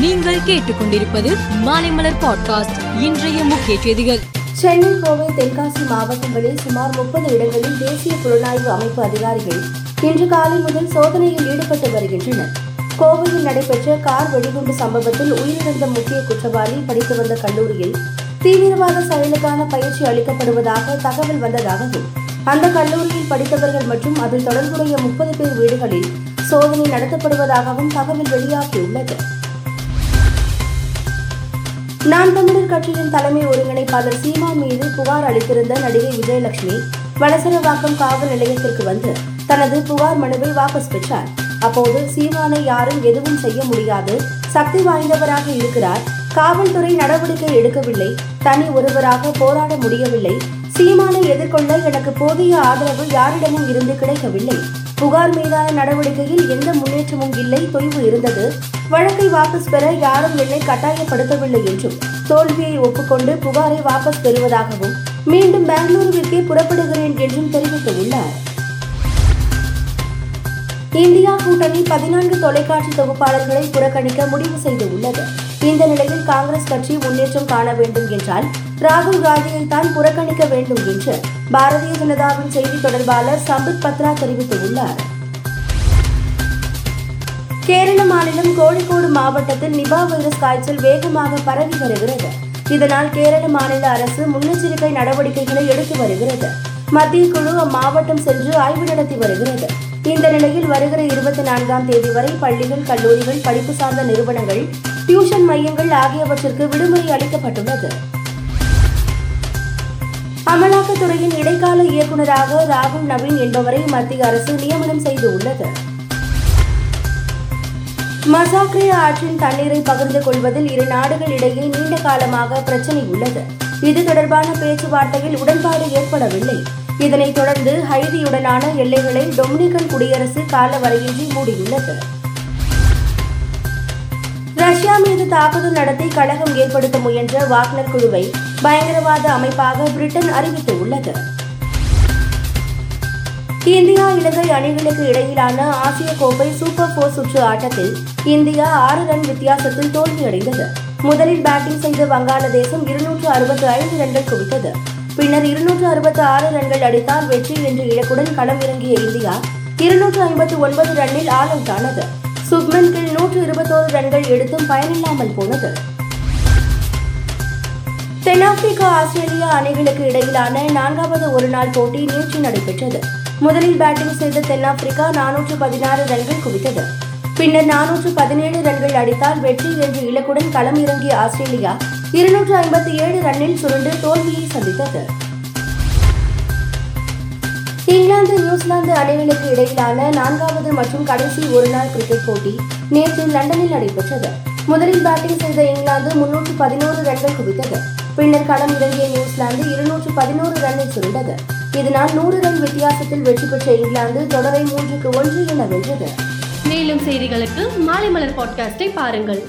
நீங்கள் கேட்டுக்கொண்டிருப்பது மாலைமலர் பாட்காஸ்ட் இன்றைய முக்கிய செய்திகள். சென்னை கோவை தென்காசி மாவட்டங்களில் சுமார் முப்பது இடங்களில் தேசிய புலனாய்வு அமைப்பு அதிகாரிகள் இன்று காலை முதல் சோதனையில் ஈடுபட்டு வருகின்றனர். கோவையில் நடைபெற்ற கார் வெடிகுண்டு சம்பவத்தில் உயிரிழந்த முக்கிய குற்றவாளி படித்து வந்த கல்லூரியில் தீவிரவாத செயலுக்கான பயிற்சி அளிக்கப்படுவதாக தகவல் வந்ததாகவும் அந்த கல்லூரியில் படித்தவர்கள் மற்றும் அதில் தொடர்புடைய முப்பது பேர் வீடுகளில் சோதனை நடத்தப்படுவதாகவும் தகவல் வெளியாகியுள்ளது. நாம் தமிழர் கட்சியின் தலைமை ஒருங்கிணைப்பாளர் சீமா மீது புகார் அளித்திருந்த நடிகை விஜயலட்சுமி வலசரவாக்கம் காவல் நிலையத்திற்கு வந்து தனது புகார் மனுவை வாபஸ் பெற்றார். அப்போது சீமானை யாரும் எதுவும் செய்ய முடியாது. சக்தி வாய்ந்தவராக இருக்கிறார். காவல்துறை நடவடிக்கை எடுக்கவில்லை. தனி ஒருவராக போராட முடியவில்லை. சீமானை எதிர்கொள்ள எனக்கு போதிய ஆதரவு யாரிடமும் இருந்து கிடைக்கவில்லை. புகார் மீதான நடவடிக்கையில் எந்த முன்னேற்றமும் இல்லை. தொய்வு இருந்தது. வழக்கை வாபஸ் பெற யாரும் என்னை கட்டாயப்படுத்தவில்லை என்றும் தோல்வியை ஒப்புக்கொண்டு புகாரை வாபஸ் பெறுவதாகவும் மீண்டும் பெங்களூருவிற்கே புறப்படுகிறேன் என்றும் தெரிவித்துள்ளார். இந்தியா கூட்டணி பதினான்கு தொலைக்காட்சி தொகுப்பாளர்களை புறக்கணிக்க முடிவு செய்துள்ளது இந்த நிலையில் காங்கிரஸ் கட்சி முன்னேற்றம் காண வேண்டும் என்றால் ராகுல் காந்தியை தான் புறக்கணிக்க வேண்டும் என்று பாரதிய ஜனதாவின் செய்தி தொடர்பாளர் சம்பித் பத்ரா தெரிவித்துள்ளார். கேரள மாநிலம் கோழிக்கோடு மாவட்டத்தில் நிபா வைரஸ் காய்ச்சல் வேகமாக பரவி வருகிறது. இதனால் கேரள மாநில அரசு முன்னெச்சரிக்கை நடவடிக்கைகளை எடுத்து வருகிறது. மத்திய குழு அம்மாவட்டம் சென்று ஆய்வு நடத்தி வருகிறது. இந்த நிலையில் வருகிற இருபத்தி நான்காம் தேதி வரை பள்ளிகள் கல்லூரிகள் படிப்பு சார்ந்த நிறுவனங்கள் டியூஷன் மையங்கள் ஆகியவற்றிற்கு விடுமுறை அளிக்கப்பட்டுள்ளது. அமலாக்கத்துறையின் இடைக்கால இயக்குநராக ராகுல் நவீன் என்பவரை மத்திய அரசு நியமனம் செய்துள்ளது. மசாக்ரே ஆற்றின் தண்ணீரை பகிர்ந்து கொள்வதில் இரு நாடுகள் இடையே நீண்ட காலமாக பிரச்சினை உள்ளது. இது தொடர்பான பேச்சுவார்த்தையில் உடன்பாடு ஏற்படவில்லை. இதனைத் தொடர்ந்து ஹைதியுடனான எல்லைகளை டொமினிகன் குடியரசு காலவரையின்றி மூடியுள்ளது. ரஷ்யா மீது தாக்குதல் நடத்தி கழகம் ஏற்படுத்த முயன்ற வாக்னர் குழுவை பயங்கரவாத அமைப்பாக பிரிட்டன் அறிவித்துள்ளது. இந்தியா இலங்கை அணிகளுக்கு இடையிலான ஆசிய கோப்பை சூப்பர் போர் சுற்று ஆட்டத்தில் இந்தியா ஆறு ரன் வித்தியாசத்தில் தோல்வியடைந்தது. முதலில் பேட்டிங் செய்த வங்காளதேசம் இருநூற்று அறுபத்தி ஐந்து ரன்கள் குவித்தது. பின்னர் இருநூற்று அறுபத்தி ஆறு ரன்கள் அடித்தால் வெற்றி என்ற இலக்குடன் களம் இறங்கிய இந்தியா இருநூற்று ஐம்பத்தி ஒன்பது ரன்னில் ஆல் அவுட் ஆனது. சுப்மன் கில் நூற்று இருபத்தோரு ரன்கள் எடுத்தும் பயனில்லாமல் போனது. தென்னாப்பிரிக்கா ஆஸ்திரேலியா அணிகளுக்கு இடையிலான நான்காவது ஒருநாள் போட்டி நேற்று நடைபெற்றது. முதலில் பேட்டிங் செய்த தென்னாப்பிரிக்கா நானூற்று பதினாறு ரன்கள் குவித்தது. பின்னர் நானூற்று பதினேழு ரன்கள் அடித்தால் வெற்றி என்ற இலக்குடன் களம் இறங்கிய ஆஸ்திரேலியா இருநூற்று ஐம்பத்தி ஏழு ரன்னில் சுருண்டு தோல்வியை சந்தித்தது. இங்கிலாந்து நியூசிலாந்து அணிகளுக்கு இடையிலான நான்காவது மற்றும் கடைசி ஒருநாள் கிரிக்கெட் போட்டி நேற்று லண்டனில் நடைபெற்றது. முதலில் பேட்டிங் செய்த இங்கிலாந்து முன்னூற்று பதினோரு ரன்கள் குவித்தது. பின்னர் களம் இறங்கிய நியூசிலாந்து இருநூற்று பதினோரு ரன்னில் சுருண்டது. இதனால் நூறு ரன் வித்தியாசத்தில் வெற்றி பெற்ற இங்கிலாந்து தொடரை மூன்றுக்கு ஒன்று என வென்றது. மேலும் செய்திகளுக்கு மாலை மலர் பாட்காஸ்டை பாருங்கள்.